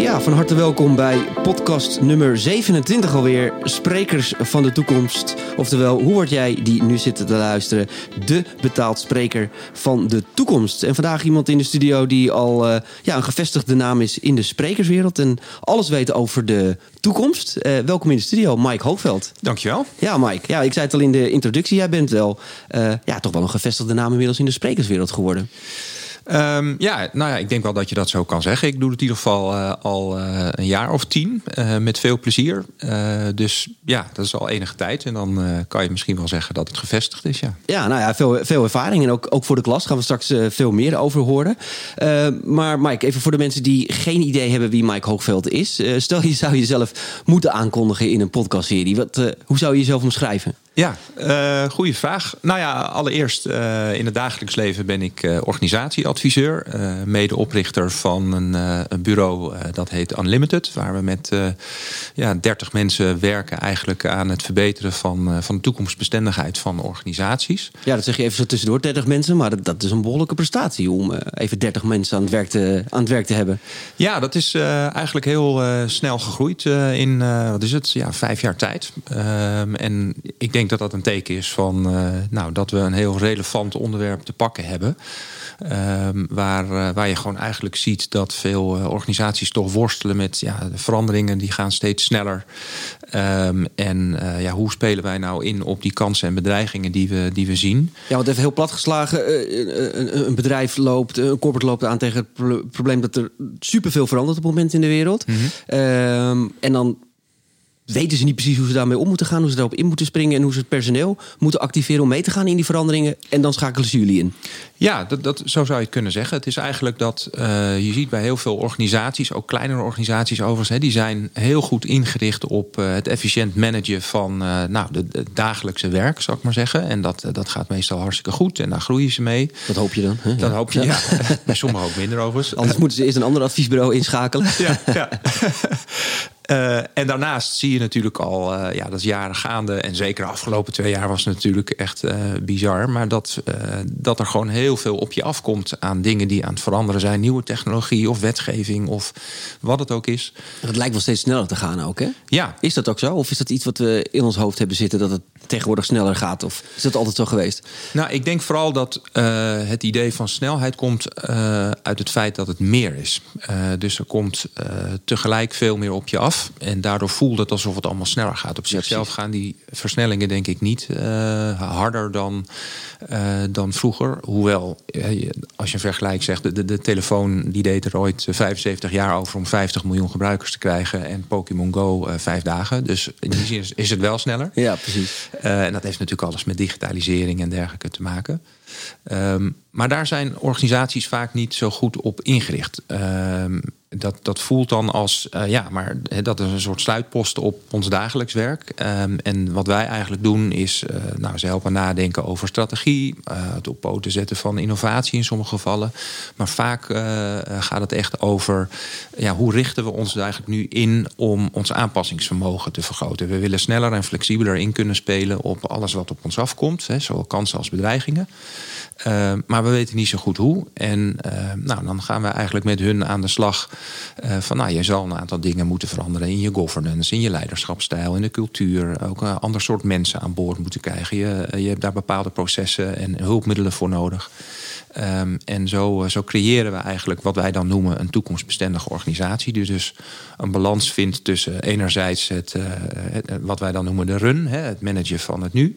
Ja, van harte welkom bij podcast nummer 27 alweer. Sprekers van de toekomst. Oftewel, hoe word jij die nu zit te luisteren? De betaald spreker van de toekomst. En vandaag iemand in de studio die al uh, ja, een gevestigde naam is in de sprekerswereld. En alles weet over de toekomst. Uh, welkom in de studio, Mike Hoogveld. Dankjewel. Ja, Mike. Ja, ik zei het al in de introductie. Jij bent wel uh, ja, toch wel een gevestigde naam inmiddels in de sprekerswereld geworden. Um, ja, nou ja, ik denk wel dat je dat zo kan zeggen. Ik doe het in ieder geval uh, al uh, een jaar of tien uh, met veel plezier. dus ja, dat is al enige tijd. En dan kan je misschien wel zeggen dat het gevestigd is. Ja, ja nou ja, veel, veel ervaring. En ook, ook voor de klas gaan we straks veel meer over horen. maar Mike, even voor de mensen die geen idee hebben wie Mike Hoogveld is. stel je zou jezelf moeten aankondigen in een podcastserie. Wat, hoe zou je jezelf omschrijven? Ja, uh, goede vraag. Nou ja, allereerst uh, in het dagelijks leven ben ik uh, organisatieadviseur, medeoprichter van een, een bureau dat heet Unlimited, waar we met ja, 30 mensen werken eigenlijk aan het verbeteren van, van de toekomstbestendigheid van organisaties. Ja, dat zeg je even zo tussendoor, 30 mensen, maar dat, dat is een behoorlijke prestatie om even 30 mensen aan het werk te, aan het werk te hebben. Ja, dat is eigenlijk heel snel gegroeid in, wat is het, ja, vijf jaar tijd. Ehm, en ik denk dat dat een teken is van uh, nou, dat we een heel relevant onderwerp te pakken hebben. Um, waar, uh, waar je gewoon eigenlijk ziet dat veel uh, organisaties toch worstelen met ja, de veranderingen die gaan steeds sneller. Um, en ja, hoe spelen wij nou in op die kansen en bedreigingen die we, die we zien? Ja, want even heel plat geslagen. een, een bedrijf loopt, een corporate loopt aan tegen het probleem dat er superveel verandert op het moment in de wereld. Mm -hmm. um, en dan weten ze niet precies hoe ze daarmee om moeten gaan, hoe ze daarop in moeten springen en hoe ze het personeel moeten activeren om mee te gaan in die veranderingen. En dan schakelen ze jullie in. Ja, dat, dat, zo zou je het kunnen zeggen. Het is eigenlijk dat uh, je ziet bij heel veel organisaties, ook kleinere organisaties overigens, hè, die zijn heel goed ingericht op uh, het efficiënt managen van uh, nou, de, de, dagelijkse werk, zou ik maar zeggen. En dat, dat gaat meestal hartstikke goed en daar groeien ze mee. Dat hoop je dan? Hè? Dat ja. hoop je, ja. bij sommigen ook minder overigens. Anders moeten ze eerst een ander adviesbureau inschakelen. Ja, ja. Uh, en daarnaast zie je natuurlijk al, uh, ja, dat is jaren gaande. En zeker de afgelopen twee jaar was het natuurlijk echt uh, bizar. Maar dat, dat er gewoon heel veel op je afkomt aan dingen die aan het veranderen zijn. Nieuwe technologie of wetgeving of wat het ook is. Het lijkt wel steeds sneller te gaan ook, hè? Ja. Is dat ook zo? Of is dat iets wat we in ons hoofd hebben zitten dat het tegenwoordig sneller gaat? Of is dat altijd zo geweest? Nou, ik denk vooral dat het idee van snelheid komt uit het feit dat het meer is. dus er komt tegelijk veel meer op je af. En daardoor voelt het alsof het allemaal sneller gaat. Op zichzelf gaan die versnellingen denk ik niet uh, harder dan, uh, dan vroeger. Hoewel, uh, als je een vergelijk zegt, de, de, de, telefoon die deed er ooit 75 jaar over om 50 miljoen gebruikers te krijgen. En Pokémon Go vijf dagen. Dus in die zin is, is het wel sneller. Ja, precies. en dat heeft natuurlijk alles met digitalisering en dergelijke te maken. Um, maar daar zijn organisaties vaak niet zo goed op ingericht. Um, dat, dat voelt dan als, uh, ja, maar dat is een soort sluitpost op ons dagelijks werk. Um, en wat wij eigenlijk doen is, uh, nou, ze helpen nadenken over strategie, uh, het op poten zetten van innovatie in sommige gevallen. Maar vaak gaat het echt over, ja, hoe richten we ons eigenlijk nu in om ons aanpassingsvermogen te vergroten. We willen sneller en flexibeler in kunnen spelen op alles wat op ons afkomt, zowel kansen als bedreigingen. Uh, maar we weten niet zo goed hoe. En uh, nou, dan gaan we eigenlijk met hun aan de slag. Uh, van nou, je zal een aantal dingen moeten veranderen in je governance, in je leiderschapsstijl, in de cultuur. Ook een ander soort mensen aan boord moeten krijgen. Je, je hebt daar bepaalde processen en hulpmiddelen voor nodig. Um, en zo, zo creëren we eigenlijk wat wij dan noemen een toekomstbestendige organisatie. Die dus een balans vindt tussen enerzijds het, het wat wij dan noemen de run, hè, het managen van het nu.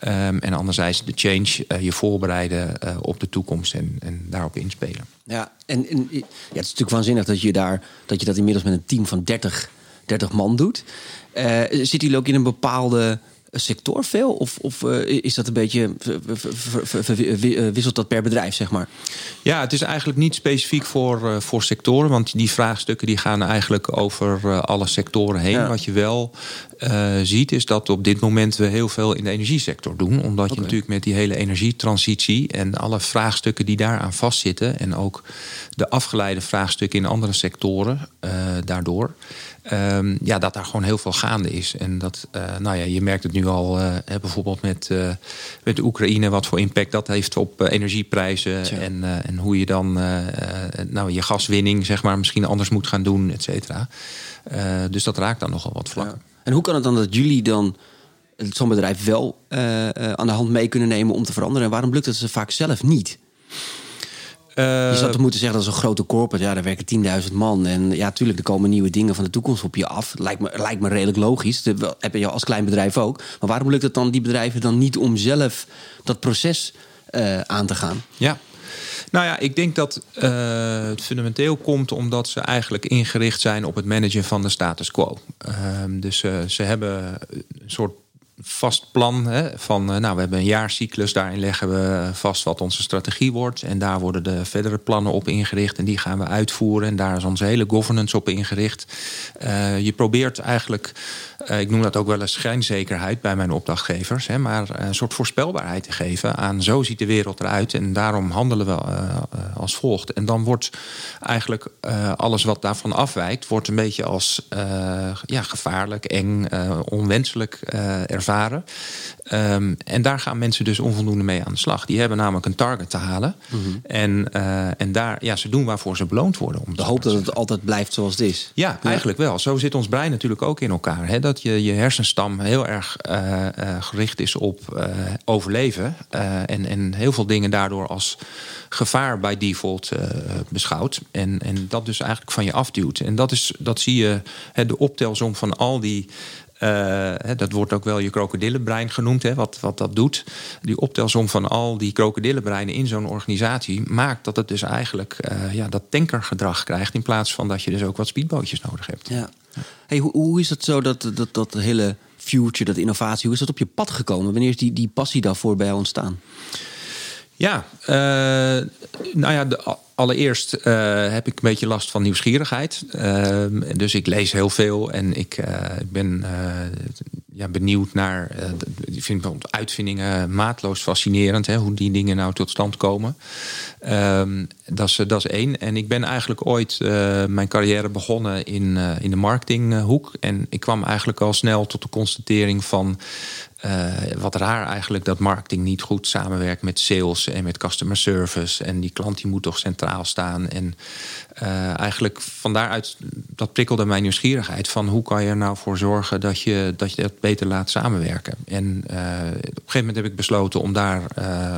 Um, en anderzijds de change, uh, je voorbereiden op de toekomst en, en daarop inspelen. Ja, en, en ja, het is natuurlijk waanzinnig dat je, daar, dat je dat inmiddels met een team van 30, 30 man doet. zit jullie ook in een bepaalde sector veel? Of, of uh, is dat een beetje. wisselt dat per bedrijf, zeg maar? Ja, het is eigenlijk niet specifiek voor, uh, voor sectoren. Want die vraagstukken die gaan eigenlijk over alle sectoren heen. Ja. Wat je wel ziet, is dat op dit moment we heel veel in de energiesector doen. Omdat okay. je natuurlijk met die hele energietransitie en alle vraagstukken die daaraan vastzitten. En ook de afgeleide vraagstukken in andere sectoren daardoor. Ehm, ja, dat daar gewoon heel veel gaande is. En dat, nou ja, je merkt het nu al bijvoorbeeld met, met de Oekraïne, wat voor impact dat heeft op energieprijzen. En, en hoe je dan nou, je gaswinning, zeg maar, misschien anders moet gaan doen, et cetera. dus dat raakt dan nogal wat vlak. En hoe kan het dan dat jullie dan zo'n bedrijf wel aan de hand mee kunnen nemen om te veranderen? En waarom lukt het ze vaak zelf niet? Je zou toch moeten zeggen dat is een grote corporate. Ja, daar werken 10.000 man. En ja, tuurlijk, er komen nieuwe dingen van de toekomst op je af. Lijkt me, lijkt me redelijk logisch. Dat heb je als klein bedrijf ook. Maar waarom lukt het dan die bedrijven dan niet om zelf dat proces uh, aan te gaan? Ja. Nou ja, ik denk dat uh, het fundamenteel komt omdat ze eigenlijk ingericht zijn op het managen van de status quo. Uh, dus ze hebben een soort vast plan hè, van, eh, nou, we hebben een jaarcyclus, daarin leggen we vast wat onze strategie wordt. En daar worden de verdere plannen op ingericht en die gaan we uitvoeren. En daar is onze hele governance op ingericht. Uh, je probeert eigenlijk, uh, ik noem dat ook wel eens schijnzekerheid bij mijn opdrachtgevers, hè, maar een soort voorspelbaarheid te geven aan zo ziet de wereld eruit en daarom handelen we als volgt. En dan wordt eigenlijk alles wat daarvan afwijkt, wordt een beetje als ja, gevaarlijk, eng, onwenselijk ervaren Ehm, en daar gaan mensen dus onvoldoende mee aan de slag. Die hebben namelijk een target te halen. Mhm. en, uh, en daar, ja, ze doen waarvoor ze beloond worden. Om de hoop dat het altijd blijft zoals het is. Ja, eigenlijk wel. Zo zit ons brein natuurlijk ook in elkaar. Hè? Dat je, je hersenstam heel erg uh, gericht is op overleven. en, en heel veel dingen daardoor als gevaar bij default beschouwt. En, en dat dus eigenlijk van je afduwt. En dat, is, dat zie je, de optelsom van al die uh, dat wordt ook wel je krokodillenbrein genoemd, hè, wat, wat dat doet. Die optelsom van al die krokodillenbreinen in zo'n organisatie maakt dat het dus eigenlijk uh, ja, dat tankergedrag krijgt. In plaats van dat je dus ook wat speedbootjes nodig hebt. Ja. Hey, hoe, hoe is het zo dat, dat dat hele future, dat innovatie, hoe is dat op je pad gekomen? Wanneer is die, die passie daarvoor bij ontstaan? Ja, uh, nou ja, allereerst uh, heb ik een beetje last van nieuwsgierigheid. Uh, dus ik lees heel veel en ik ben ja, benieuwd naar. ik vind bijvoorbeeld uitvindingen maatloos fascinerend. Hè, hoe die dingen nou tot stand komen. Ehm, dat, is, dat is één. En ik ben eigenlijk ooit mijn carrière begonnen in, in de marketinghoek. En ik kwam eigenlijk al snel tot de constatering van wat raar eigenlijk dat marketing niet goed samenwerkt met sales en met customer service. En die klant die moet toch centraal staan. En eigenlijk van daaruit, dat prikkelde mijn nieuwsgierigheid van hoe kan je er nou voor zorgen dat je dat, je dat beter laat samenwerken. En op een gegeven moment heb ik besloten om daar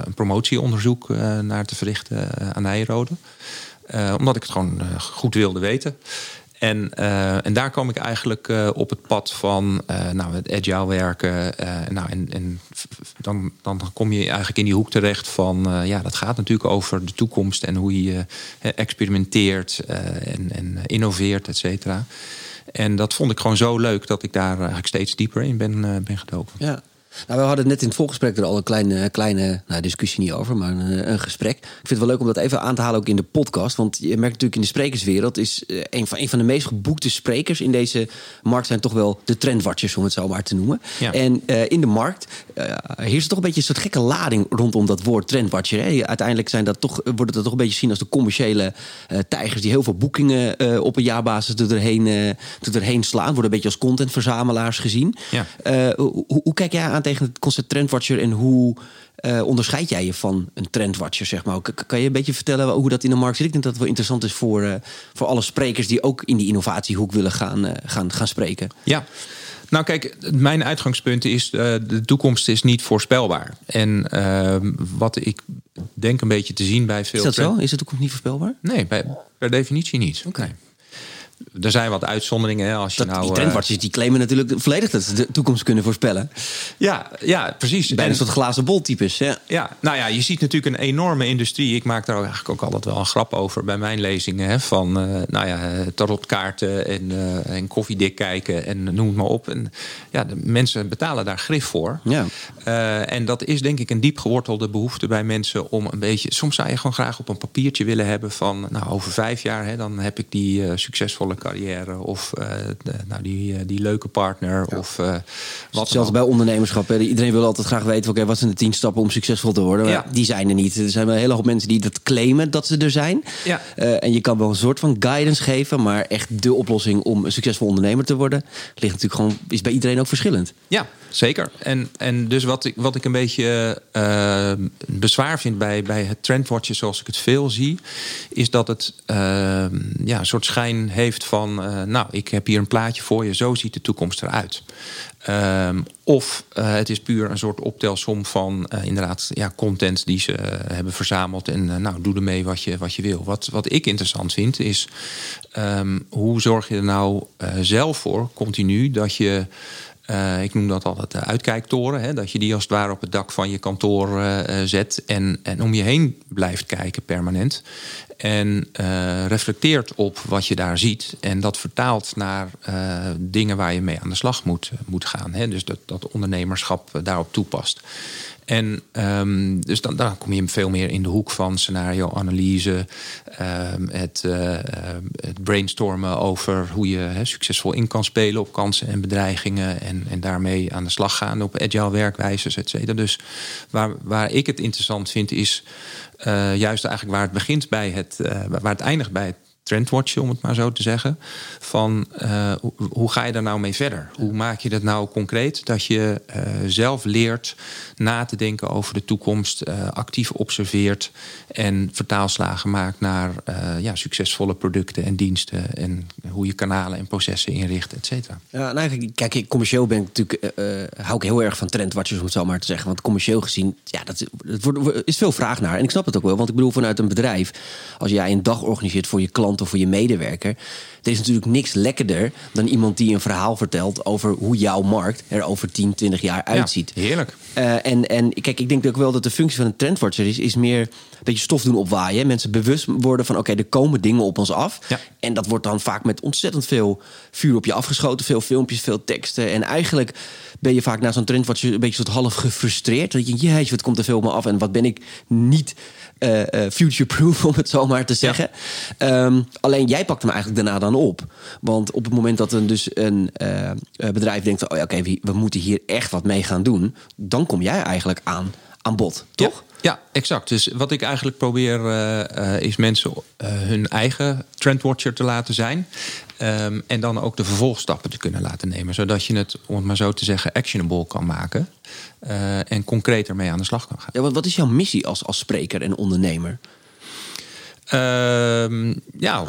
een promotieonderzoek naar te verrichten aan Nijrode. omdat ik het gewoon goed wilde weten. En, uh, en daar kwam ik eigenlijk op het pad van uh, nou, het agile werken. nou, en en dan, dan kom je eigenlijk in die hoek terecht van... ja, dat gaat natuurlijk over de toekomst en hoe je experimenteert en, en innoveert, et cetera. En dat vond ik gewoon zo leuk dat ik daar eigenlijk steeds dieper in ben, ben gedoken. Ja, nou, we hadden net in het voorgesprek er al een kleine, kleine nou, discussie niet over, maar een, een, gesprek. Ik vind het wel leuk om dat even aan te halen ook in de podcast. Want je merkt natuurlijk in de sprekerswereld is eh, een van, een van de meest geboekte sprekers in deze markt zijn toch wel de trendwatchers, om het zo maar te noemen. En uh, in de markt uh, heerst toch een beetje een soort gekke lading rondom dat woord trendwatcher. Hè? Uiteindelijk zijn dat toch, worden dat toch een beetje gezien als de commerciële uh, tijgers die heel veel boekingen op een jaarbasis er doorheen, er doorheen slaan. Worden een beetje als contentverzamelaars gezien. Ja. Hoe, hoe, kijk jij aan tegen het concept trendwatcher en hoe uh, onderscheid jij je van een trendwatcher, zeg maar? Kan je een beetje vertellen hoe dat in de markt zit? Ik denk dat het wel interessant is voor, uh, voor alle sprekers die ook in die innovatiehoek willen gaan, uh, gaan, gaan spreken. Ja. Nou, kijk, mijn uitgangspunt is: de toekomst is niet voorspelbaar. En ehm, wat ik denk een beetje te zien bij veel. Is dat zo? Is de toekomst niet voorspelbaar? Nee, bij, per definitie niet. Oké er zijn wat uitzonderingen. Hè, als je nou, die trendwatchers die claimen natuurlijk volledig dat ze de toekomst kunnen voorspellen. Ja, ja precies. Bijna een soort glazen bol types. Ja. ja, nou ja, je ziet natuurlijk een enorme industrie. Ik maak daar eigenlijk ook altijd wel een grap over bij mijn lezingen. Hè, van uh, nou ja, tarotkaarten en, uh, en koffiedik kijken en noem het maar op. En ja, de mensen betalen daar grif voor. Ja. Uh, en dat is denk ik een diep gewortelde behoefte bij mensen om een beetje... Soms zou je gewoon graag op een papiertje willen hebben van... nou, over vijf jaar hè, dan heb ik die succesvolle carrière of nou, die, die leuke partner. Of, wat Zelfs bij ondernemerschap. Hè. Iedereen wil altijd graag weten, oké, wat zijn de tien stappen om succesvol te worden? Maar die zijn er niet. Er zijn wel een hele hoop mensen die dat claimen dat ze er zijn. Ja. en je kan wel een soort van guidance geven, maar echt de oplossing om een succesvol ondernemer te worden, ligt natuurlijk gewoon, is bij iedereen ook verschillend. Ja, zeker. En, en dus wat ik, wat ik een beetje uh, bezwaar vind bij, bij het trendwatchen zoals ik het veel zie, is dat het uh, ja, een soort schijn heeft van, uh, nou, ik heb hier een plaatje voor je, zo ziet de toekomst eruit. Um, of uh, het is puur een soort optelsom van uh, inderdaad ja, content die ze hebben verzameld. En nou, doe ermee wat je, wat je wil. Wat, wat ik interessant vind is um, hoe zorg je er nou zelf voor, continu, dat je uh, ik noem dat altijd de uitkijktoren. Hè, dat je die als het ware op het dak van je kantoor uh, zet. En, en om je heen blijft kijken permanent. En reflecteert op wat je daar ziet. En dat vertaalt naar dingen waar je mee aan de slag moet, moet gaan. Hè. Dus dat, dat ondernemerschap daarop toepast. En um, dus dan, kom je veel meer in de hoek van scenario-analyse, um, het, uh, het, brainstormen over hoe je succesvol in kan spelen op kansen en bedreigingen en, en daarmee aan de slag gaan op agile werkwijzes, et cetera. Dus waar, waar ik het interessant vind is uh, juist eigenlijk waar het begint bij het, uh, waar het eindigt bij het trendwatchen, om het maar zo te zeggen. Van uh, hoe ga je daar nou mee verder? Hoe maak je dat nou concreet? Dat je uh, zelf leert na te denken over de toekomst, uh, actief observeert en vertaalslagen maakt naar ja, succesvolle producten en diensten en hoe je kanalen en processen inricht, et cetera. Ja, nou, kijk, ik, commercieel ben ik natuurlijk, hou ik heel erg van trendwatchers, om het zo maar te zeggen. Want commercieel gezien, ja, dat, het wordt, is veel vraag naar. En ik snap het ook wel, want ik bedoel, vanuit een bedrijf, als jij een dag organiseert voor je klant of voor je medewerker. Er is natuurlijk niks lekkerder dan iemand die een verhaal vertelt over hoe jouw markt er over 10, 20 jaar uitziet. Ja, heerlijk. Uh, en, en kijk, ik denk ook wel dat de functie van een trendwatcher is, is meer een beetje stof doen opwaaien. Mensen bewust worden van oké, er komen dingen op ons af. Ja. En dat wordt dan vaak met ontzettend veel vuur op je afgeschoten. Veel filmpjes, veel teksten. En eigenlijk ben je vaak na zo'n trendwatcher een beetje soort half gefrustreerd. Dat je, jeetje, wat komt er veel op me af en wat ben ik niet uh, uh, future-proof, om het zo maar te zeggen. Ja. Um, alleen jij pakt hem eigenlijk daarna dan op. Want op het moment dat een, dus een uh, bedrijf denkt: oh ja, oké, okay, we moeten hier echt wat mee gaan doen, dan kom jij eigenlijk aan, aan bod, toch? Ja. Ja, exact. Dus wat ik eigenlijk probeer uh, uh, is mensen uh, hun eigen trendwatcher te laten zijn. Um, en dan ook de vervolgstappen te kunnen laten nemen. Zodat je het, om het maar zo te zeggen, actionable kan maken. en concreter mee aan de slag kan gaan. Ja, wat, wat is jouw missie als, als spreker en ondernemer? Um, ja,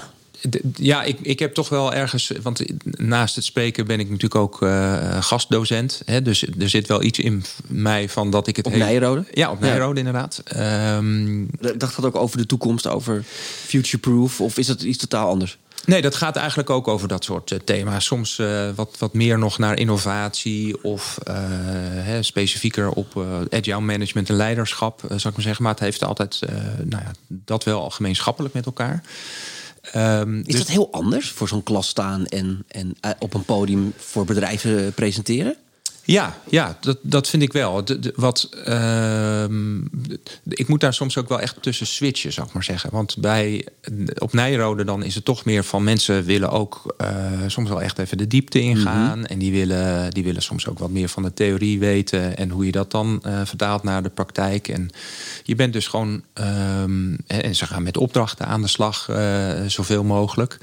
ja, ik, ik heb toch wel ergens. Want naast het spreken ben ik natuurlijk ook uh, gastdocent. Hè, dus er zit wel iets in mij van dat ik het. Op Nijrode? Ja, op Nijrode inderdaad. Um, dacht dat ook over de toekomst, over future-proof? Of is dat iets totaal anders? Nee, dat gaat eigenlijk ook over dat soort uh, thema's. Soms uh, wat, wat meer nog naar innovatie of uh, hè, specifieker op agile management en leiderschap, zou ik maar zeggen. Maar het heeft altijd nou ja, dat wel gemeenschappelijk met elkaar. Um, is dus... dat heel anders voor zo'n klas staan en, en op een podium voor bedrijven presenteren? Ja, ja dat, dat vind ik wel. De, wat, uh, ik moet daar soms ook wel echt tussen switchen, zou ik maar zeggen. Want bij, op Nijrode dan is het toch meer van mensen willen ook uh, soms wel echt even de diepte ingaan. Mm En die willen, die willen soms ook wat meer van de theorie weten en hoe je dat dan uh, vertaalt naar de praktijk. En je bent dus gewoon, um, en ze gaan met opdrachten aan de slag, uh, zoveel mogelijk.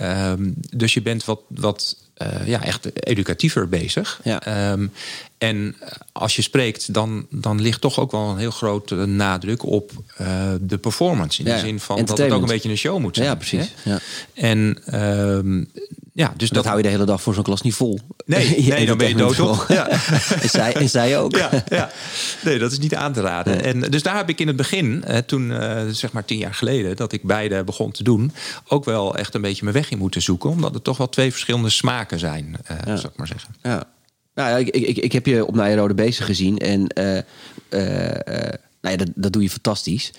Um, dus je bent wat, wat ja, echt educatiever bezig. Ja. Um, en als je spreekt, dan, dan ligt toch ook wel een heel grote nadruk op uh, de performance. In de zin van dat het ook een beetje een show moet zijn. Ja, precies. Ja. En um, ja, dus dat, dat, hou je de hele dag voor zo'n klas niet vol. Nee, nee dan ben je dood op. Ja. en, zij, en zij ook. Ja, ja. Nee, dat is niet aan te raden. En dus daar heb ik in het begin, toen zeg maar tien jaar geleden, dat ik beide begon te doen, ook wel echt een beetje mijn weg in moeten zoeken. Omdat het toch wel twee verschillende smaken zijn, ja. zou ik maar zeggen. Ja. Nou ja, ik, ik, ik heb je op Nijrode bezig gezien. En uh, nou ja, dat, dat doe je fantastisch.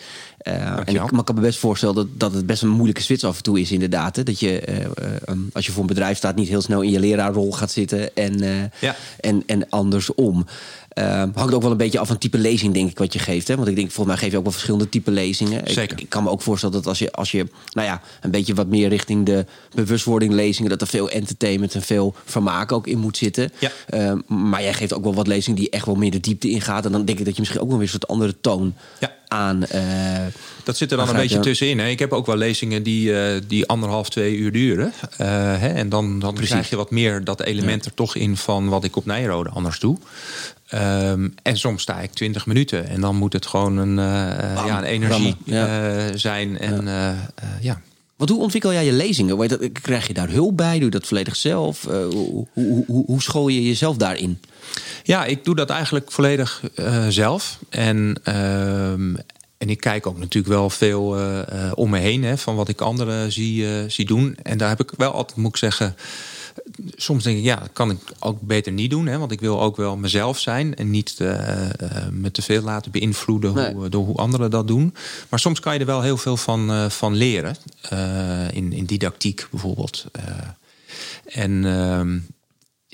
Uh, en ik, maar ik kan me best voorstellen dat, dat het best een moeilijke switch af en toe is, inderdaad. Dat je, uh, als je voor een bedrijf staat, niet heel snel in je leraarrol gaat zitten en, ja. en, en andersom. Ehm, hangt ook wel een beetje af van type lezing, denk ik, wat je geeft. Hè? Want ik denk, volgens mij geef je ook wel verschillende type lezingen. Ik- Zeker. Ik, kan me ook voorstellen dat als je, als je, nou ja, een beetje wat meer richting de bewustwording lezingen, dat er veel entertainment en veel vermaak ook in moet zitten. Ja. Ehm, maar jij geeft ook wel wat lezingen die echt wel meer de diepte ingaat. En dan denk ik dat je misschien ook wel weer een soort andere toon Ja. aan. eh, Dat zit er dan een beetje je? tussenin. Hè? Ik heb ook wel lezingen die, eh, die anderhalf, twee uur duren. Eh, hè? En dan, dan krijg je wat meer dat element er toch in van wat ik op Nijrode anders doe. Ehm, en soms sta ik 20 minuten en dan moet het gewoon een, eh, eh, Bam, ja, een energie ja. eh, zijn. En ja. ja. Want hoe ontwikkel jij je lezingen? Krijg je daar hulp bij? Doe je dat volledig zelf? Hoe, hoe, hoe, hoe school je jezelf daarin? Ja, ik doe dat eigenlijk volledig zelf. En, ehm, en ik kijk ook natuurlijk wel veel om me heen hè, van wat ik anderen zie, zie doen. En daar heb ik wel altijd, moet ik zeggen. Soms denk ik, ja, dat kan ik ook beter niet doen. Hè, want ik wil ook wel mezelf zijn. En niet eh, eh, me te veel laten beïnvloeden Nee. hoe, door hoe anderen dat doen. Maar soms kan je er wel heel veel van, eh, van leren. Eh, in, in didactiek bijvoorbeeld. Eh, en ehm,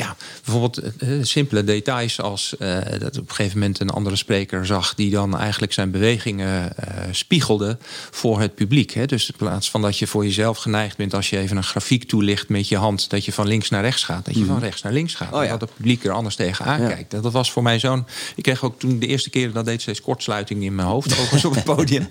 ja, bijvoorbeeld eh, simpele details als eh, dat op een gegeven moment een andere spreker zag die dan eigenlijk zijn bewegingen eh, spiegelde voor het publiek. Hè. Dus in plaats van dat je voor jezelf geneigd bent als je even een grafiek toelicht met je hand, dat je van links naar rechts gaat, dat je van rechts naar links gaat. Mhm. Oh ja. Dat het publiek er anders tegenaan Ja. kijkt. Dat was voor mij zo'n. Ik kreeg ook toen de eerste keer dat deed steeds kortsluiting in mijn hoofd, overigens op het podium.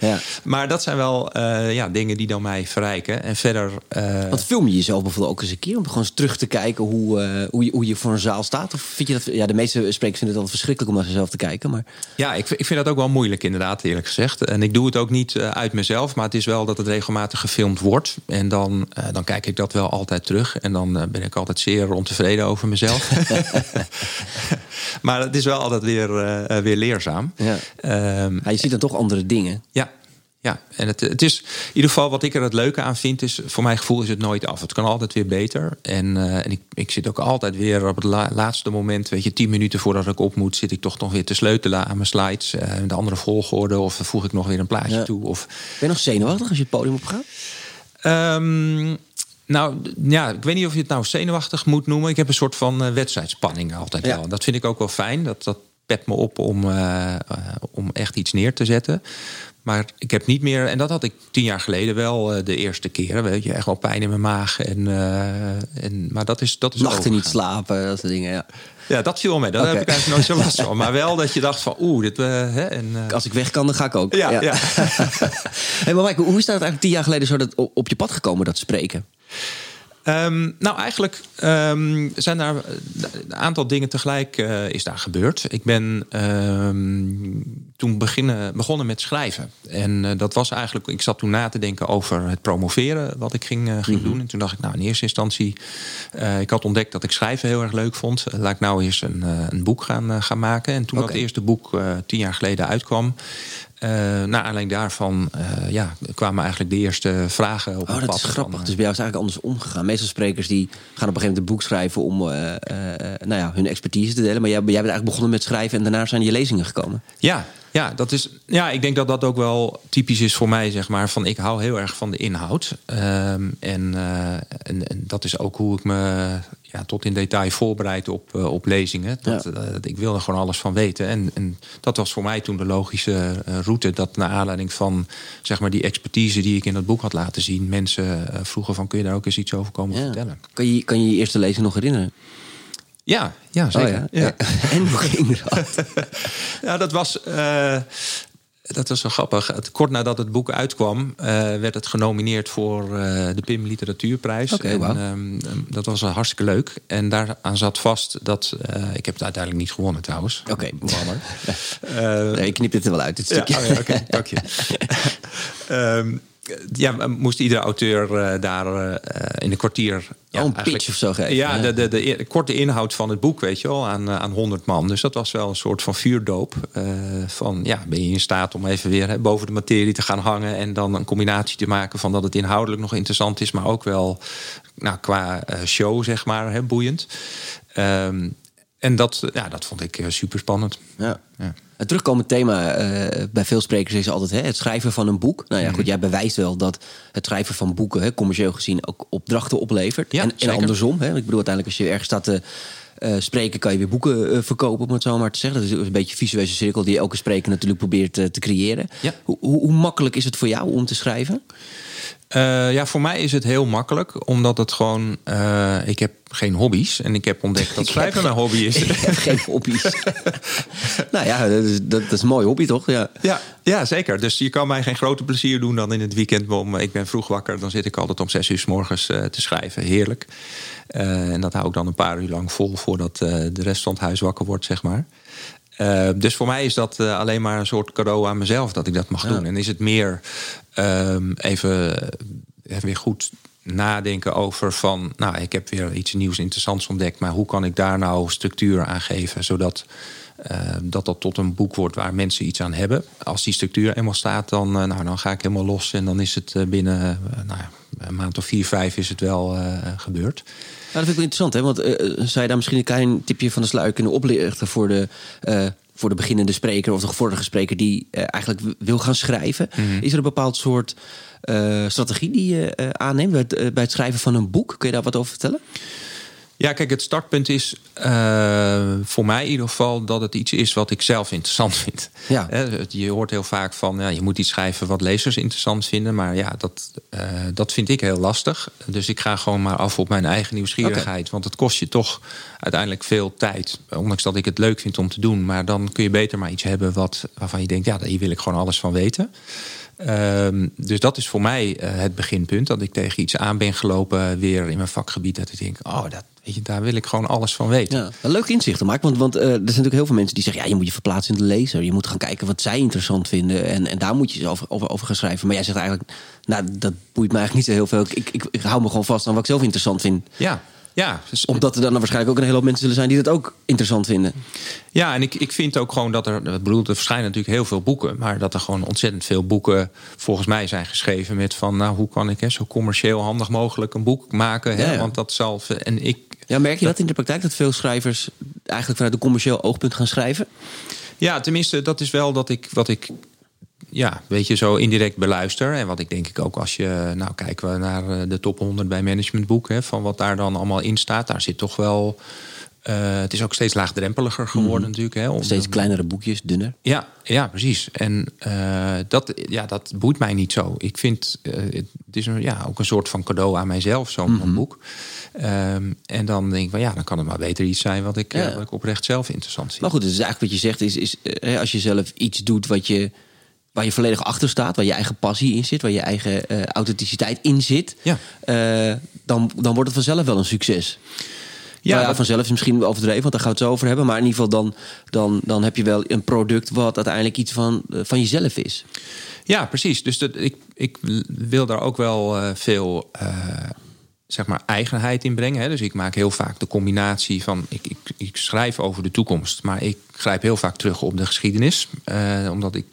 Ja. maar dat zijn wel eh, ja, dingen die dan mij verrijken. En verder. eh, Want film je jezelf bijvoorbeeld ook eens een keer om gewoon eens terug te kijken hoe, eh, hoe, je, hoe je voor een zaal staat? Of vind je dat? Ja, de meeste sprekers vinden het altijd verschrikkelijk om naar zichzelf te kijken. Maar Ja, ik, vind- ik vind dat ook wel moeilijk inderdaad, eerlijk gezegd. En ik doe het ook niet eh, uit mezelf, maar het is wel dat het regelmatig gefilmd wordt. En dan, eh, dan kijk ik dat wel altijd terug. En dan ben ik altijd zeer ontevreden over mezelf. maar het is wel altijd weer, weer leerzaam. Ja. Ehm, ja, je ziet dan toch andere dingen. ja, ja. en het, het is in ieder geval wat ik er het leuke aan vind, is voor mijn gevoel is het nooit af. Het kan altijd weer beter. En, eh, en ik, ik zit ook altijd weer op het la- laatste moment, weet je, tien minuten voordat ik op moet, zit ik toch nog weer te sleutelen aan mijn slides. eh, de andere volgorde, of voeg ik nog weer een plaatje Ja. toe. Of, Ben je nog zenuwachtig als je het podium op gaat? Ehm, nou, ja, ik weet niet of je het nou zenuwachtig moet noemen. Ik heb een soort van eh, wedstrijdspanning altijd Ja. wel. Dat vind ik ook wel fijn. Dat, dat pet me op om, om echt iets neer te zetten. Maar ik heb niet meer, en dat had ik tien jaar geleden wel eh, de eerste keren. Weet je, echt wel pijn in mijn maag. En, eh, en, maar dat is, dat is Nachten niet slapen, dat soort dingen. Ja. Ja, dat viel mee. Daar heb ik eigenlijk nooit zo last van. Maar wel dat je dacht van, oeh, dit... eh, hè, en, Als ik weg kan, dan ga ik ook. Ja, ja. hey, maar Mike, hoe is dat eigenlijk tien jaar geleden zo dat op op je pad gekomen, dat spreken? Ehm, nou, eigenlijk ehm, zijn daar een aantal dingen tegelijk eh, is daar gebeurd. Ik ben ehm, toen beginnen, begonnen met schrijven. En eh, dat was eigenlijk, ik zat toen na te denken over het promoveren, wat ik ging, eh, ging doen. En toen dacht ik, nou, in eerste instantie, ik had ontdekt dat ik schrijven heel erg leuk vond. Laat ik nou eens een, een boek gaan, gaan maken. En toen dat eerste boek tien jaar geleden uitkwam. Eh naar aanleiding daarvan ja, ja, kwamen eigenlijk de eerste vragen op Oh, dat pad. is grappig. eh, Dus bij jou is het eigenlijk andersom gegaan. Meestal sprekers die gaan op een gegeven moment een boek schrijven om eh, eh, nou ja, hun expertise te delen. Maar jij, jij bent eigenlijk begonnen met schrijven en daarna zijn je lezingen gekomen. Ja, ja, dat is, ja, ik denk dat dat ook wel typisch is voor mij, zeg maar. Van ik hou heel erg van de inhoud. Ehm, en, eh, en, en dat is ook hoe ik me ja, tot in detail voorbereid op, eh, op lezingen. Dat, Ja. eh, ik wil er gewoon alles van weten. En, en dat was voor mij toen de logische route. Dat naar aanleiding van zeg maar, die expertise die ik in dat boek had laten zien, mensen vroegen van kun je daar ook eens iets over komen Ja. vertellen? Kan je, kan je je eerste lezing nog herinneren? Ja, ja zeker. Oh, ja. En hoe ging dat? Ja, dat was. eh, dat was zo grappig. Kort nadat het boek uitkwam, eh, werd het genomineerd voor eh, de PIM Literatuurprijs. Oké, En, wauw. ehm, dat was hartstikke leuk. En daaraan zat vast dat. ik heb het uiteindelijk niet gewonnen trouwens. Oké. Jammer. Eh, Nee, je knipt dit er wel uit, dit ja, stukje. oh ja, oké, dank je. Ehm, ja, moest iedere auteur eh, daar eh, in een kwartier... Ja, Oh, een pitch of zo geven. Ja. De, de, de, korte inhoud van het boek, weet je wel, aan, eh, aan 100 man. Dus dat was wel een soort van vuurdoop. eh, van, ja, ben je in staat om even weer hè, boven de materie te gaan hangen... en dan een combinatie te maken van dat het inhoudelijk nog interessant is... maar ook wel nou, qua eh, show, zeg maar, hè, boeiend. Ehm, en dat, ja, dat vond ik super spannend. Ja. Ja. Het terugkomend thema eh, bij veel sprekers is altijd hè, het schrijven van een boek. Nou ja, Mhm. goed, jij bewijst wel dat het schrijven van boeken, hè, commercieel gezien, ook opdrachten oplevert. Ja, en, andersom. Hè. Ik bedoel, uiteindelijk als je ergens staat te, uh, spreken kan je weer boeken verkopen, om het zo maar te zeggen. Dat is een beetje een visuele cirkel die elke spreker natuurlijk probeert te creëren. Ja. Hoe, hoe, makkelijk is het voor jou om te schrijven? Uh, ja, voor mij is het heel makkelijk, omdat het gewoon. Uh, ik heb geen hobby's en ik heb ontdekt dat schrijven mijn hobby is. Ik heb geen hobby's. nou ja, dat is, dat, is een mooi hobby, toch? Ja. Ja, ja, zeker. Dus je kan mij geen groter plezier doen dan in het weekend. Om, ik ben vroeg wakker, dan zit ik altijd om zes uur s morgens uh, te schrijven. Heerlijk. en dat hou ik dan een paar uur lang vol voordat de rest van het huis wakker wordt, zeg maar. Uh, dus voor mij is dat uh, alleen maar een soort cadeau aan mezelf dat ik dat mag ja. doen. En is het meer um, even, even weer goed nadenken over van, nou, ik heb weer iets nieuws interessants ontdekt, maar hoe kan ik daar nou structuur aan geven, zodat uh, dat dat tot een boek wordt waar mensen iets aan hebben. Als die structuur eenmaal staat, dan, nou, dan ga ik helemaal los en dan is het binnen nou, een maand of vier, vijf is het wel gebeurd. Nou, dat vind ik wel interessant, hè? Want uh, zou je daar misschien een klein tipje van de sluier kunnen oplichten voor de, uh, voor de beginnende spreker of de gevorderde spreker die uh, eigenlijk wil gaan schrijven? Mm -hmm. Is er een bepaald soort strategie die je aanneemt bij het, bij het schrijven van een boek? Kun je daar wat over vertellen? Ja, kijk, het startpunt is uh, voor mij in ieder geval dat het iets is wat ik zelf interessant vind. Ja. Je hoort heel vaak van ja, je moet iets schrijven wat lezers interessant vinden. Maar ja, dat, uh, dat vind ik heel lastig. Dus ik ga gewoon maar af op mijn eigen nieuwsgierigheid. Okay. Want het kost je toch uiteindelijk veel tijd. Ondanks dat ik het leuk vind om te doen. Maar dan kun je beter maar iets hebben wat, waarvan je denkt, ja, hier wil ik gewoon alles van weten. Um, dus dat is voor mij uh, het beginpunt. Dat ik tegen iets aan ben gelopen weer in mijn vakgebied. Dat ik denk, oh, dat, weet je, daar wil ik gewoon alles van weten. Ja, een leuk inzicht te maken. Want, want uh, er zijn natuurlijk heel veel mensen die zeggen... ja, je moet je verplaatsen in de lezer. Je moet gaan kijken wat zij interessant vinden. En, en daar moet je over, over, over gaan schrijven. Maar jij zegt eigenlijk, nou, dat boeit me eigenlijk niet zo heel veel. Ik, ik, ik hou me gewoon vast aan wat ik zelf interessant vind. Ja, ja, dus, Omdat er dan waarschijnlijk ook een hele hoop mensen zullen zijn die dat ook interessant vinden. Ja, en ik, ik vind ook gewoon dat er. Ik bedoel, er verschijnen natuurlijk heel veel boeken. Maar dat er gewoon ontzettend veel boeken volgens mij zijn geschreven met van nou, hoe kan ik hè, zo commercieel handig mogelijk een boek maken. Hè? Ja, ja. Want dat zal. En ik. Ja, merk je dat in de praktijk dat veel schrijvers eigenlijk vanuit een commercieel oogpunt gaan schrijven? Ja, tenminste, dat is wel dat ik wat ik ja, weet je, zo indirect beluister. En wat ik denk ik ook als je, nou kijken we naar de top 100 bij managementboek, hè, van wat daar dan allemaal in staat. Daar zit toch wel, uh, het is ook steeds laagdrempeliger geworden mm. natuurlijk. Hè, om, steeds kleinere boekjes, dunner. Ja, ja precies. En uh, dat, ja, dat boeit mij niet zo. Ik vind, uh, het is een, ja, ook een soort van cadeau aan mijzelf, zo'n mm -hmm. boek. Um, en dan denk ik van ja, dan kan het maar beter iets zijn wat ik, ja. wat ik oprecht zelf interessant vind. Maar goed, dus eigenlijk wat je zegt is, is als je zelf iets doet wat je waar je volledig achter staat, waar je eigen passie in zit, waar je eigen uh, authenticiteit in zit, ja. uh, dan, dan wordt het vanzelf wel een succes. Ja, nou vanzelf is misschien overdreven, want daar gaan we het zo over hebben. Maar in ieder geval, dan, dan, dan heb je wel een product wat uiteindelijk iets van, van jezelf is. Ja, precies. Dus dat, ik, ik wil daar ook wel uh, veel zeg maar eigenheid in brengen. Hè. Dus ik maak heel vaak de combinatie van... Ik, ik, ik schrijf over de toekomst, maar ik grijp heel vaak terug op de geschiedenis. omdat ik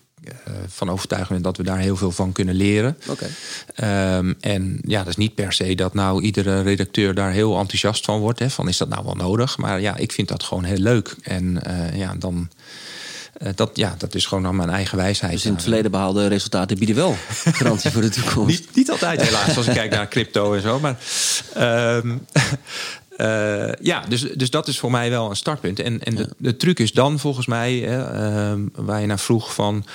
van overtuigd ben dat we daar heel veel van kunnen leren. Okay. Um, en ja, dat is niet per se dat nou iedere redacteur daar heel enthousiast van wordt. Hè, van is dat nou wel nodig? Maar ja, ik vind dat gewoon heel leuk. En uh, ja, dan. Uh, dat, ja, dat is gewoon aan mijn eigen wijsheid. Dus in het verleden behaalde resultaten bieden wel garantie voor de toekomst. niet, niet altijd helaas, als ik kijk naar crypto en zo. Maar um, Uh, ja, dus, dus dat is voor mij wel een startpunt. En, en de, de truc is dan volgens mij, hè, uh, waar je naar vroeg van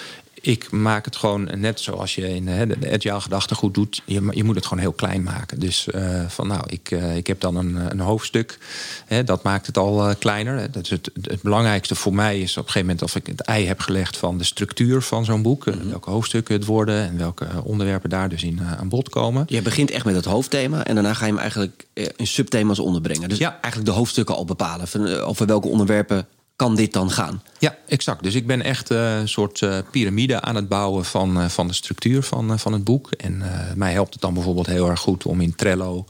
ik maak het gewoon net zoals je in hè, de agile gedachtegoed doet. Je, je, moet het gewoon heel klein maken. Dus uh, van nou, ik, uh, ik heb dan een, een hoofdstuk. Hè, dat maakt het al uh, kleiner. Dat is het, het, belangrijkste voor mij is op een gegeven moment als ik het ei heb gelegd van de structuur van zo'n boek. Mm -hmm. Welke hoofdstukken het worden en welke onderwerpen daar dus in aan bod komen. Je begint echt met het hoofdthema en daarna ga je hem eigenlijk in subthema's onderbrengen. Dus ja. eigenlijk de hoofdstukken al bepalen. Van, over welke onderwerpen kan dit dan gaan? Ja, exact. Dus ik ben echt uh, een soort uh, piramide aan het bouwen van, uh, van de structuur van, van het boek. En mij helpt het dan bijvoorbeeld heel erg goed om in Trello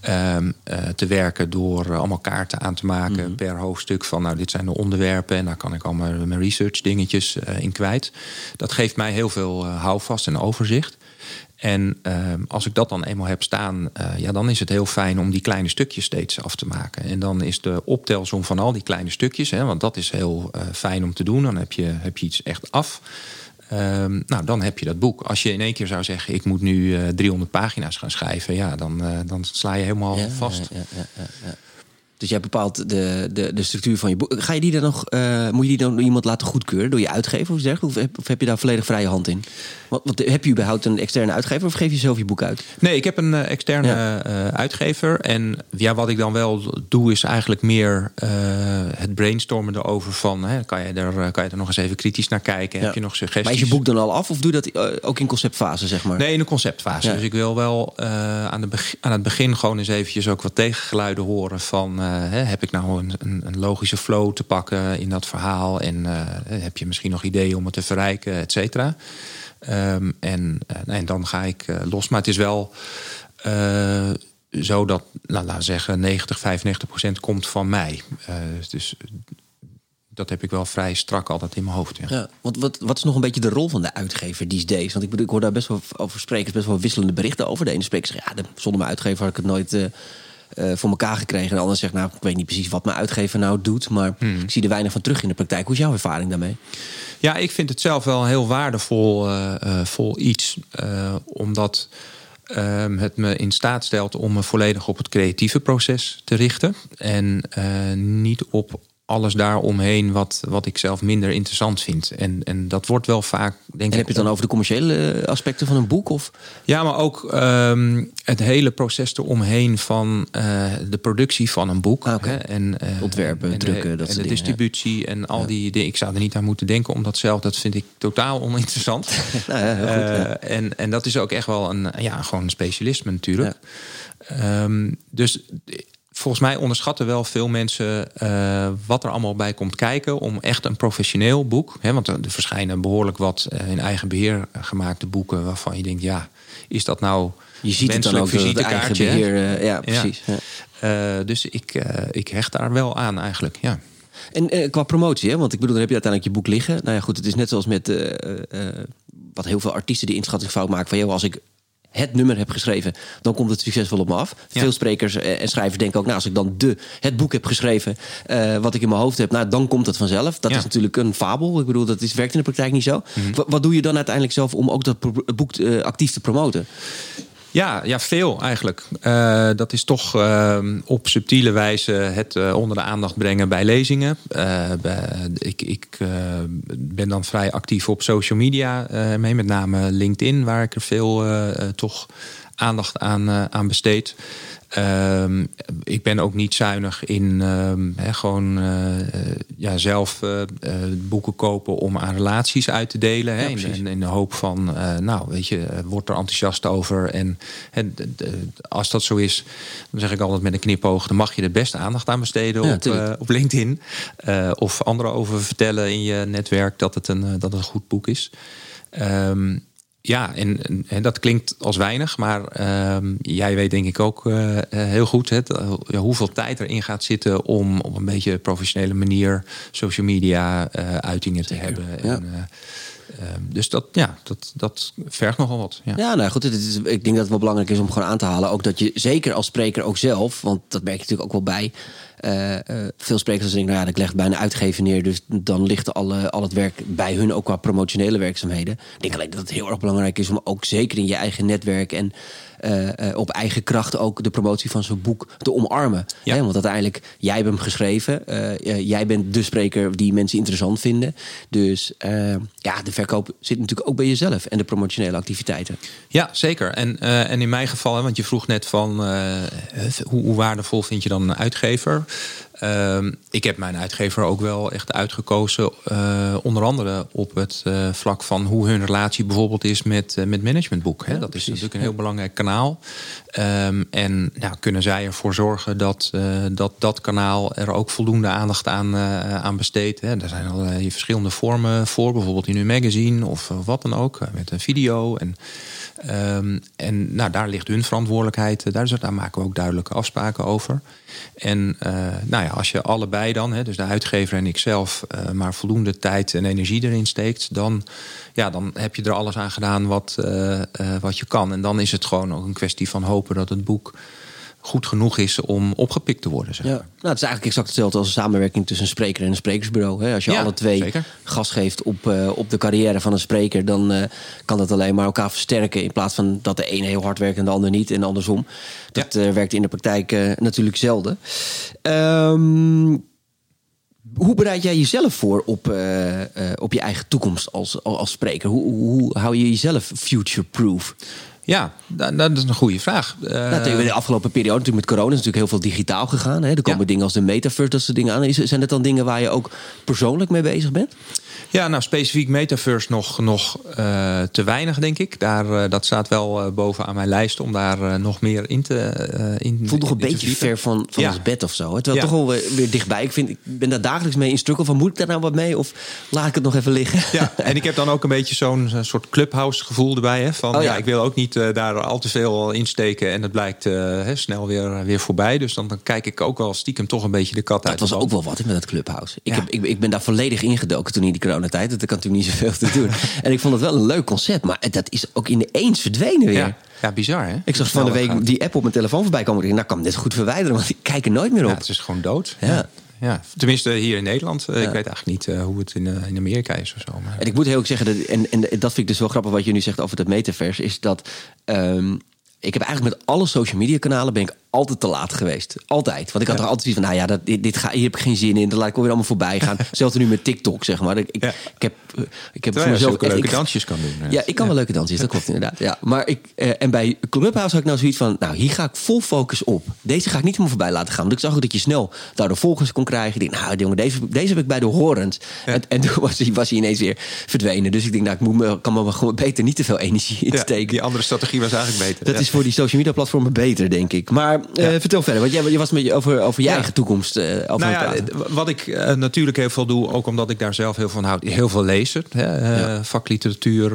ehm, te werken door allemaal kaarten aan te maken mm -hmm. per hoofdstuk. Van nou, dit zijn de onderwerpen en daar kan ik allemaal mijn research dingetjes in kwijt. Dat geeft mij heel veel houvast en overzicht. En uh, als ik dat dan eenmaal heb staan, uh, ja, dan is het heel fijn om die kleine stukjes steeds af te maken. En dan is de optelsom van al die kleine stukjes, hè, want dat is heel uh, fijn om te doen. Dan heb je, heb je iets echt af. Um, nou, dan heb je dat boek. Als je in één keer zou zeggen, ik moet nu uh, 300 pagina's gaan schrijven, ja, dan, dan sla je helemaal ja, vast. Ja, ja, Dus jij bepaalt de, de, de structuur van je boek. Ga je die dan nog, uh, moet je die dan door iemand laten goedkeuren? Door je uitgever of zeg? Of heb, of heb je daar volledig vrije hand in? Want, want, heb je überhaupt een externe uitgever of geef je zelf je boek uit? Nee, ik heb een uh, externe ja. uh, uitgever. En ja, wat ik dan wel doe, is eigenlijk meer het brainstormen erover van hè, kan, je er, kan je er nog eens even kritisch naar kijken? Ja. Heb je nog suggesties? Maar is je boek dan al af of doe je dat ook in conceptfase, zeg maar? Nee, in de conceptfase. Ja. Dus ik wil wel aan, de aan het begin gewoon eens eventjes ook wat tegengeluiden horen van hè, heb ik nou een, een, logische flow te pakken in dat verhaal? En uh, heb je misschien nog ideeën om het te verrijken, et cetera? Um, en, uh, en dan ga ik los. Maar het is wel zo dat, nou, laten we zeggen, 90, 95 procent komt van mij. dus dat heb ik wel vrij strak altijd in mijn hoofd. Ja. ja wat, wat, wat is nog een beetje de rol van de uitgever these days? Want ik, ik hoor daar best wel over sprekers best wel wisselende berichten over. De ene spreker zegt, zonder mijn uitgever had ik het nooit voor elkaar gekregen. En de ander zegt, nou, ik weet niet precies wat mijn uitgever nou doet, maar hmm. ik zie er weinig van terug in de praktijk. Hoe is jouw ervaring daarmee? Ja, ik vind het zelf wel heel waardevol uh, uh, vol iets, omdat ehm, het me in staat stelt om me volledig op het creatieve proces te richten en niet op alles daaromheen wat, wat ik zelf minder interessant vind. En, en dat wordt wel vaak, denk en ik... heb je het dan over de commerciële aspecten van een boek? Of? Ja, maar ook um, het hele proces eromheen van uh, de productie van een boek. Ah, okay. hè, en, uh, Ontwerpen, en drukken, de, dat en de dingen, distributie en al ja. die dingen. Ik zou er niet aan moeten denken om dat zelf. Dat vind ik totaal oninteressant. nou ja, goed, ja. En, en dat is ook echt wel een, ja, gewoon een specialisme natuurlijk. Um, dus volgens mij onderschatten wel veel mensen uh, wat er allemaal bij komt kijken om echt een professioneel boek. Hè, want er verschijnen behoorlijk wat uh, in eigen beheer gemaakte boeken waarvan je denkt, ja, is dat nou. Je ziet het dan ook het eigen beheer. Uh, ja, precies. Ja. dus ik, ik hecht daar wel aan eigenlijk. Ja. En qua promotie, hè? want ik bedoel, dan heb je uiteindelijk je boek liggen. Nou ja, goed, het is net zoals met wat heel veel artiesten die inschattingsfout maken van, joh, als ik het nummer heb geschreven, dan komt het succesvol op me af. Ja. Veel sprekers en schrijvers denken ook, nou, als ik dan de, het boek heb geschreven, uh, wat ik in mijn hoofd heb, nou, dan komt het vanzelf. Dat ja. is natuurlijk een fabel. Ik bedoel, dat is, werkt in de praktijk niet zo. Mm -hmm. wat, wat, doe je dan uiteindelijk zelf om ook dat boek uh, actief te promoten? Ja, ja, veel eigenlijk. Uh, dat is toch uh, op subtiele wijze het uh, onder de aandacht brengen bij lezingen. Bij, ik ik ben dan vrij actief op social media mee, met name LinkedIn, waar ik er veel toch aandacht aan, aan besteed. Um, ik ben ook niet zuinig in um, he, gewoon uh, ja, zelf uh, boeken kopen om aan relaties uit te delen. He, ja, in, in, de hoop van, uh, nou weet je, wordt er enthousiast over. En he, de, de, als dat zo is, dan zeg ik altijd met een knipoog, dan mag je er best aandacht aan besteden ja, op, op LinkedIn. of anderen over vertellen in je netwerk dat het een, dat het een goed boek is. Um, ja, en, en, dat klinkt als weinig, maar uh, jij weet denk ik ook uh, heel goed het, uh, hoeveel tijd erin gaat zitten om op een beetje professionele manier social media uh, uitingen te hebben. Ja. En, dus dat, ja, dat, dat vergt nogal wat. Ja, ja nou goed, het is, ik denk dat het wel belangrijk is om gewoon aan te halen. Ook dat je zeker als spreker ook zelf, want dat merk je natuurlijk ook wel bij. Uh, uh, veel sprekers denken, nou ja, ik leg het bij neer, dus dan ligt al het werk bij hun ook qua promotionele werkzaamheden. Ik denk alleen dat het heel erg belangrijk is om ook zeker in je eigen netwerk en uh, op eigen kracht ook de promotie van zo'n boek te omarmen. Ja. Hè? Want uiteindelijk, jij hebt hem geschreven, jij bent de spreker die mensen interessant vinden. Dus ja, de verkoop zit natuurlijk ook bij jezelf en de promotionele activiteiten. Ja, zeker. En, en in mijn geval, want je vroeg net van hoe, hoe waardevol vind je dan een uitgever? Uh, ik heb mijn uitgever ook wel echt uitgekozen. Uh, onder andere op het uh, vlak van hoe hun relatie bijvoorbeeld is met, uh, met managementboek. Hè? Ja, dat precies. is natuurlijk een heel belangrijk kanaal. Um, en nou, kunnen zij ervoor zorgen dat, dat dat kanaal er ook voldoende aandacht aan, aan besteedt. Hè? Er zijn allerlei verschillende vormen voor, bijvoorbeeld in hun magazine of wat dan ook, met een video. En, um, en nou, daar ligt hun verantwoordelijkheid. Daar, daar maken we ook duidelijke afspraken over. En nou ja, als je allebei dan, hè, dus de uitgever en ikzelf, uh, maar voldoende tijd en energie erin steekt, dan, ja, dan heb je er alles aan gedaan wat, uh, wat je kan. En dan is het gewoon ook een kwestie van hopen dat het boek goed genoeg is om opgepikt te worden. Zeg Ja. Nou, het is eigenlijk exact hetzelfde als een samenwerking tussen een spreker en een sprekersbureau. Hè? Als je Ja, alle twee zeker. gas geeft op, eh, op de carrière van een spreker, dan eh, kan dat alleen maar elkaar versterken. In plaats van dat de een heel hard werkt en de ander niet. En andersom. Dat eh, werkt in de praktijk natuurlijk zelden. Ehm, hoe bereid jij jezelf voor op, op je eigen toekomst als, als spreker? Hoe, hoe hou je jezelf future-proof? Ja, da- dat is een goede vraag. Eh, Nou, tegen de afgelopen periode natuurlijk met corona is natuurlijk heel veel digitaal gegaan. Hè? Er komen Ja. dingen als de metaverse, dat soort dingen aan. Zijn dat dan dingen waar je ook persoonlijk mee bezig bent? Ja, nou specifiek Metaverse nog, nog eh, te weinig, denk ik. Daar, eh, dat staat wel eh, boven aan mijn lijst om daar eh, nog meer in te eh in, Voelt nog een beetje ver van, van Ja. ons bed of zo. hè? Terwijl Ja. toch wel weer, dichtbij. Ik, vind, ik ben daar dagelijks mee in strukkel van. Moet ik daar nou wat mee of laat ik het nog even liggen? Ja, en ik heb dan ook een beetje zo'n soort clubhouse gevoel erbij. Hè, van, Oh, ja. ja. ik wil ook niet eh, daar al te veel in steken en het blijkt eh, hè, snel weer, weer voorbij. Dus dan, dan kijk ik ook wel stiekem toch een beetje de kat uit Dat was ook wel wat met dat clubhouse. Ik, heb, ik, ik ben daar volledig ingedoken toen in die coronatijd. Dat kan natuurlijk niet zoveel te doen. en ik vond het wel een leuk concept. Maar dat is ook ineens verdwenen weer. Ja, ja, bizar hè? Ik zag van de week gaat. die app op mijn telefoon voorbij komen. Ik dacht, nou kan hem net goed verwijderen, want ik kijk er nooit meer op. Ja, het is gewoon dood. Ja. Ja. Tenminste hier in Nederland. Eh, Ja. Ik weet eigenlijk niet eh, hoe het in, eh, in Amerika is of zo. Maar... En ik moet heel erg zeggen, dat, en, en dat vind ik dus wel grappig wat je nu zegt over dat metaverse, is dat ehm, ik heb eigenlijk met alle social media kanalen ben ik altijd te laat geweest. Altijd. Want ik had Ja. er altijd zoiets van, nou ja, dat, dit, dit ga, hier heb ik geen zin in. Dat laat ik alweer allemaal voorbij gaan. Zelfs nu met TikTok, zeg maar. Ik, ik, Ja. ik heb, eh, ik heb voor mezelf echt- leuke ik- dansjes kan doen. Ja, ik kan wel leuke dansjes, dat klopt inderdaad. Ja. Maar ik, eh, en bij Clubhouse had ik nou zoiets van, nou hier ga ik vol focus op. Deze ga ik niet helemaal voorbij laten gaan. Want ik zag ook dat je snel daardoor volgers kon krijgen. Ik denk, nou jongen, deze, deze heb ik bij de horens. En, en toen was hij, was hij ineens weer verdwenen. Dus ik denk, nou ik moet me, kan me gewoon beter niet te veel energie insteken. die andere strategie was eigenlijk beter. Dat is voor die social media platformen beter, denk ik. Maar eh, Ja. vertel verder, want jij, je was met je over, over je Ja. eigen toekomst eh over Nou ja, eh, wat ik natuurlijk heel veel doe, ook omdat ik daar zelf heel van houd, heel veel lezen. Hè. Vakliteratuur,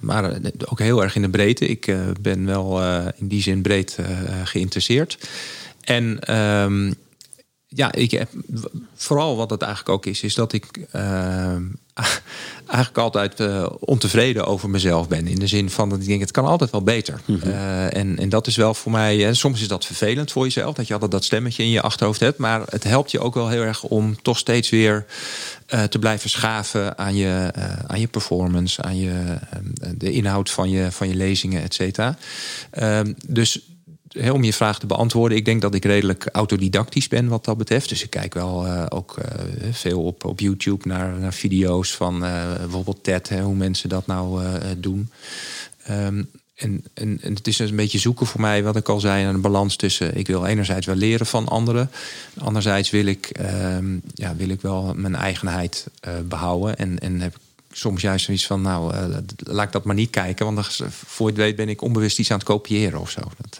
maar ook heel erg in de breedte. Ik ben wel in die zin breed geïnteresseerd. En ehm, ja, ik heb, vooral wat het eigenlijk ook is, is dat ik ehm, eigenlijk altijd eh, ontevreden over mezelf ben. In de zin van dat ik denk, het kan altijd wel beter. Eh, en, en dat is wel voor mij, hè, soms is dat vervelend voor jezelf, dat je altijd dat stemmetje in je achterhoofd hebt. Maar het helpt je ook wel heel erg om toch steeds weer eh, te blijven schaven aan je, eh, aan je performance, aan je, eh, de inhoud van je, van je lezingen, et cetera. Ehm, dus om je vraag te beantwoorden, ik denk dat ik redelijk autodidactisch ben wat dat betreft. Dus ik kijk wel eh, ook eh, veel op, op YouTube naar, naar video's van eh, bijvoorbeeld TED, hè, hoe mensen dat nou doen. Ehm, en, en, het is dus een beetje zoeken voor mij, wat ik al zei, een balans tussen. Ik wil enerzijds wel leren van anderen. Anderzijds wil ik, ehm, ja, wil ik wel mijn eigenheid eh, behouden. En, en heb ik soms juist zoiets van, nou, laat ik dat maar niet kijken. Want voor je het weet ben ik onbewust iets aan het kopiëren of zo. Dat,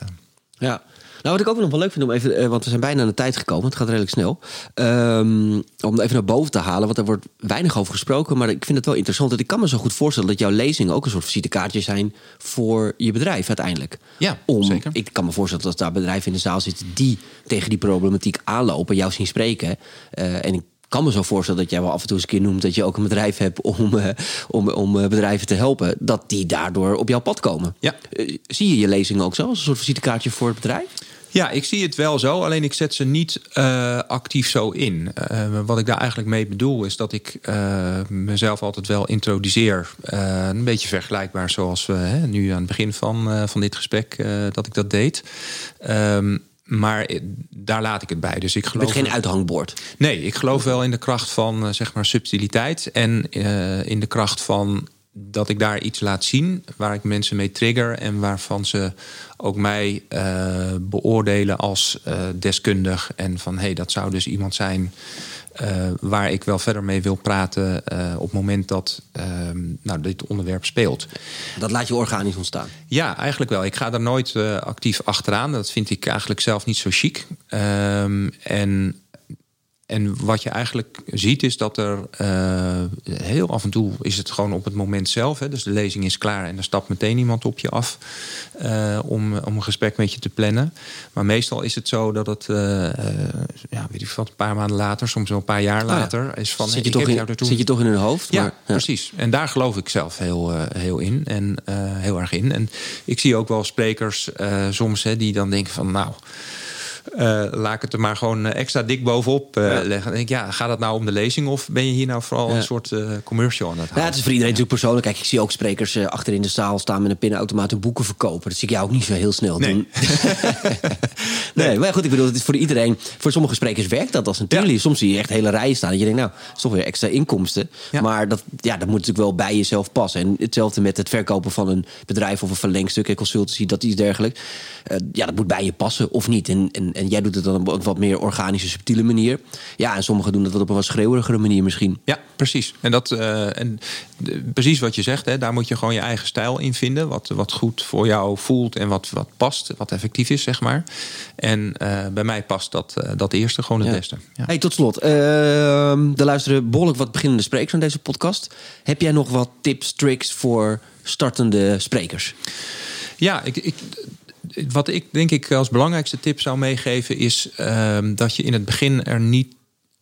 Ja. Nou, wat ik ook nog wel leuk vind om even, eh, want we zijn bijna aan de tijd gekomen, het gaat redelijk snel. Ehm, om even naar boven te halen, want er wordt weinig over gesproken, maar ik vind het wel interessant. Dat ik kan me zo goed voorstellen dat jouw lezingen ook een soort visitekaartje zijn voor je bedrijf uiteindelijk. Ja, om, zeker. Ik kan me voorstellen dat daar bedrijven in de zaal zitten die tegen die problematiek aanlopen, jou zien spreken. Eh, en ik kan me zo voorstellen dat jij wel af en toe eens een keer noemt dat je ook een bedrijf hebt om, eh, om, om eh, bedrijven te helpen, dat die daardoor op jouw pad komen. Ja. Eh, zie je je lezingen ook zo als een soort visitekaartje voor het bedrijf? Ja, ik zie het wel zo, alleen ik zet ze niet actief zo in. Wat ik daar eigenlijk mee bedoel is dat ik mezelf altijd wel introduceer. Een beetje vergelijkbaar zoals we hè, nu aan het begin van, van dit gesprek dat ik dat deed. Ehm, maar eh, daar laat ik het bij. Dus ik geloof bent geen uithangbord. Nee, ik geloof wel in de kracht van eh, zeg maar subtiliteit en eh, in de kracht van dat ik daar iets laat zien waar ik mensen mee trigger en waarvan ze ook mij beoordelen als deskundig en van hé, hey, dat zou dus iemand zijn eh, waar ik wel verder mee wil praten eh, op het moment dat ehm, nou, dit onderwerp speelt. Dat laat je organisch ontstaan. Ja, eigenlijk wel. Ik ga daar nooit eh, actief achteraan. Dat vind ik eigenlijk zelf niet zo chic. Ehm, en en wat je eigenlijk ziet is dat er uh, heel af en toe is het gewoon op het moment zelf. Hè, dus de lezing is klaar en er stapt meteen iemand op je af uh, om, om een gesprek met je te plannen. Maar meestal is het zo dat het, uh, ja, weet ik wat, een paar maanden later, soms wel een paar jaar later, oh is van. Zit je, toch in, zit je toch in hun hoofd? Ja, maar, ja, precies. En daar geloof ik zelf heel, heel in en heel erg in. En ik zie ook wel sprekers soms hè, die dan denken van, nou. Uh, laat ik het er maar gewoon eh, extra dik bovenop uh, leggen. Dan denk ik, ja, gaat het nou om de lezing of ben je hier nou vooral een soort commercial aan het houden? Ja, het is voor iedereen natuurlijk persoonlijk. Kijk, ik zie ook sprekers achter in de zaal staan met een pinnenautomaat en boeken verkopen. Dat zie ik jou ook niet zo heel snel nee. doen. nee. nee, maar goed, ik bedoel, het is voor iedereen. Voor sommige sprekers werkt dat als een. Soms zie je echt hele rijen staan. Dat je denkt, nou, dat is toch weer extra inkomsten. Maar dat, ja, dat moet natuurlijk wel bij jezelf passen. En hetzelfde met het verkopen van een bedrijf of een verlengstuk, consultancy, dat iets dergelijks. ja, dat moet bij je passen of niet. En, en, en jij doet het dan een wat meer organische, subtiele manier. Ja, en sommigen doen dat wat op een wat schreeuwerigere manier misschien. Ja, precies. En, dat, uh, en precies wat je zegt, hè, daar moet je gewoon je eigen stijl in vinden. Wat, wat goed voor jou voelt en wat, wat past, wat effectief is, zeg maar. En uh, bij mij past dat, uh, dat eerste gewoon het ja. beste. Ja. Hey, tot slot, er luisteren behoorlijk wat beginnende sprekers aan deze podcast. Heb jij nog wat tips, tricks voor startende sprekers? Ja, ik, ik, wat ik denk ik als belangrijkste tip zou meegeven is uh, dat je in het begin er niet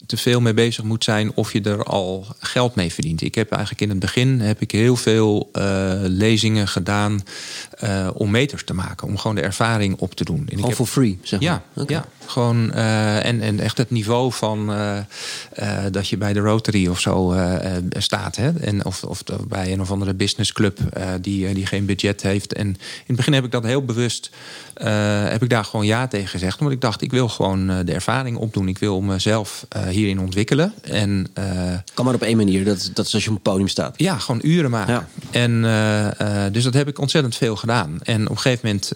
te veel mee bezig moet zijn of je er al geld mee verdient. Ik heb eigenlijk in het begin heb ik heel veel uh, lezingen gedaan uh, om meters te maken, om gewoon de ervaring op te doen. En ik heb... for free, zeg maar. Ja, okay. ja gewoon uh, en, en echt het niveau van dat je bij de Rotary of zo staat, hè? En of, of bij een of andere businessclub die, die geen budget heeft. En in het begin heb ik dat heel bewust heb ik daar gewoon ja tegen gezegd, omdat ik dacht ik wil gewoon de ervaring opdoen. Ik wil mezelf hierin ontwikkelen. En, kan maar op één manier, dat, dat is als je op een podium staat. Ja, gewoon uren maken. Ja. En, dus dat heb ik ontzettend veel gedaan. En op een gegeven moment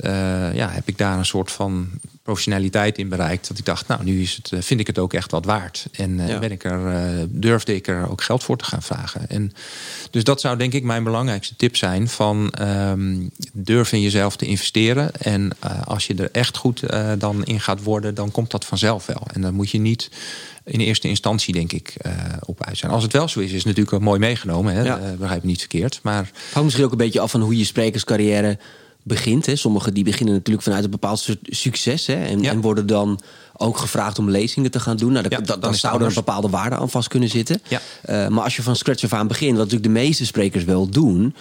ja, heb ik daar een soort van professionaliteit in bereikt. Dat ik dacht, nou, nu is het, vind ik het ook echt wat waard. En ja. ben ik er, durfde ik er ook geld voor te gaan vragen. En dus dat zou denk ik mijn belangrijkste tip zijn: van um, durf in jezelf te investeren. En als je er echt goed dan in gaat worden, dan komt dat vanzelf wel. En dan moet je niet in eerste instantie, denk ik, uh, op uit zijn. Als het wel zo is, is het natuurlijk mooi meegenomen. Hè? Ja. Uh, begrijp me niet verkeerd. Maar... Hangt misschien ook een beetje af van hoe je sprekerscarrière begint. Hè? Sommigen die beginnen natuurlijk vanuit een bepaald succes. Hè? En, ja. en worden dan ook gevraagd om lezingen te gaan doen. Nou, dan, ja, dan, dan zou er een bepaalde waarde aan vast kunnen zitten. Ja. Uh, maar als je van scratch af aan begint, wat natuurlijk de meeste sprekers wel doen.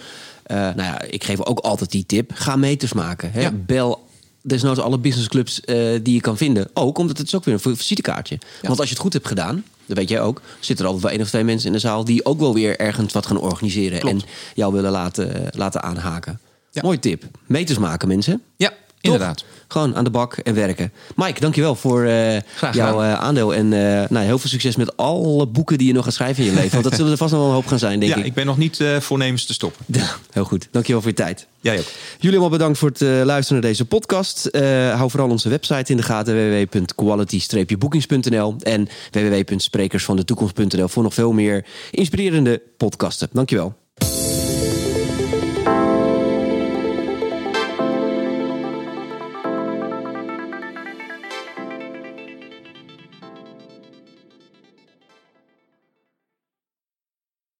Uh, nou ja, ik geef ook altijd die tip: ga meters maken. Hè? Ja. Bel desnoods alle businessclubs uh, die je kan vinden. Ook omdat het is ook weer een visitekaartje. Want als je het goed hebt gedaan, dat weet jij ook, zitten er altijd wel één of twee mensen in de zaal die ook wel weer ergens wat gaan organiseren Klopt. en jou willen laten, laten aanhaken. Ja. Mooi tip. Meters maken, mensen. Ja, inderdaad. Gewoon aan de bak en werken. Mike, dankjewel voor uh, jouw uh, aandeel. En uh, nou, heel veel succes met alle boeken die je nog gaat schrijven in je leven. Want dat zullen er vast nog wel een hoop gaan zijn, denk ja, ik. ik ben nog niet voornemens te stoppen. Ja, heel goed. Dankjewel voor je tijd. Jij ook. Jullie allemaal bedankt voor het luisteren naar deze podcast. hou vooral onze website in de gaten. www.quality-bookings.nl En www.sprekersvandetoekomst.nl voor nog veel meer inspirerende podcasten. Dankjewel.